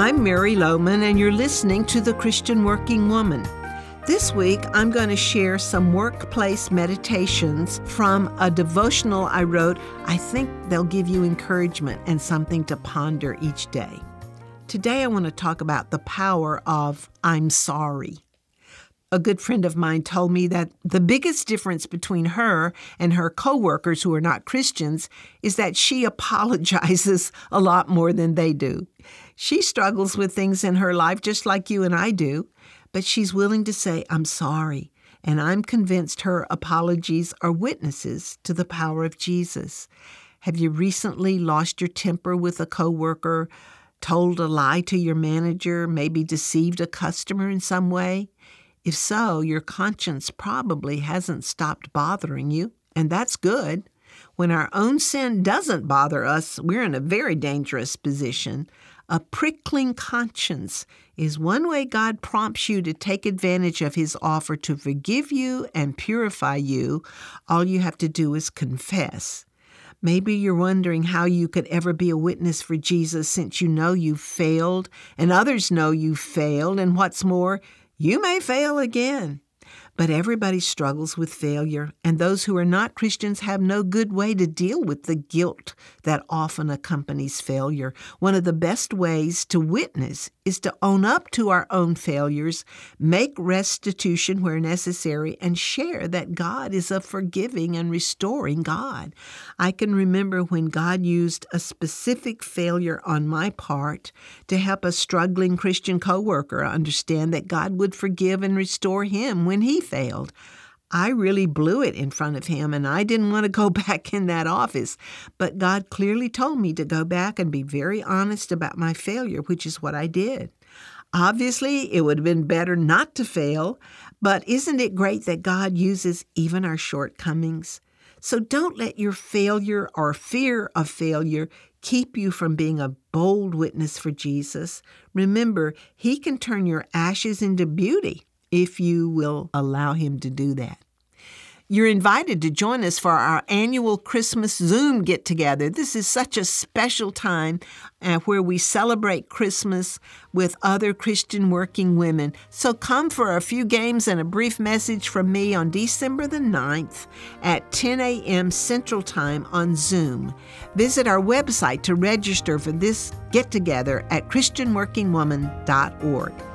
I'm Mary Lowman, and you're listening to The Christian Working Woman. This week, I'm going to share some workplace meditations from a devotional I wrote. I think they'll give you encouragement and something to ponder each day. Today, I want to talk about the power of I'm sorry. A good friend of mine told me that the biggest difference between her and her coworkers who are not Christians is that she apologizes a lot more than they do. She struggles with things in her life just like you and I do, but she's willing to say, I'm sorry. And I'm convinced her apologies are witnesses to the power of Jesus. Have you recently lost your temper with a coworker, told a lie to your manager, maybe deceived a customer in some way? If so, your conscience probably hasn't stopped bothering you, and that's good. When our own sin doesn't bother us, we're in a very dangerous position. A prickling conscience is one way God prompts you to take advantage of His offer to forgive you and purify you. All you have to do is confess. Maybe you're wondering how you could ever be a witness for Jesus since you know you've failed and others know you've failed, and what's more, you may fail again. But everybody struggles with failure, and those who are not Christians have no good way to deal with the guilt that often accompanies failure. One of the best ways to witness is to own up to our own failures, make restitution where necessary, and share that God is a forgiving and restoring God. I can remember when God used a specific failure on my part to help a struggling Christian coworker understand that God would forgive and restore him when he failed. I really blew it in front of him, and I didn't want to go back in that office. But God clearly told me to go back and be very honest about my failure, which is what I did. Obviously, it would have been better not to fail, but isn't it great that God uses even our shortcomings? So don't let your failure or fear of failure keep you from being a bold witness for Jesus. Remember, He can turn your ashes into beauty if you will allow Him to do that. You're invited to join us for our annual Christmas Zoom get together. This is such a special time uh, where we celebrate Christmas with other Christian working women. So come for a few games and a brief message from me on December the 9th at 10 a.m. Central Time on Zoom. Visit our website to register for this get together at ChristianWorkingWoman.org.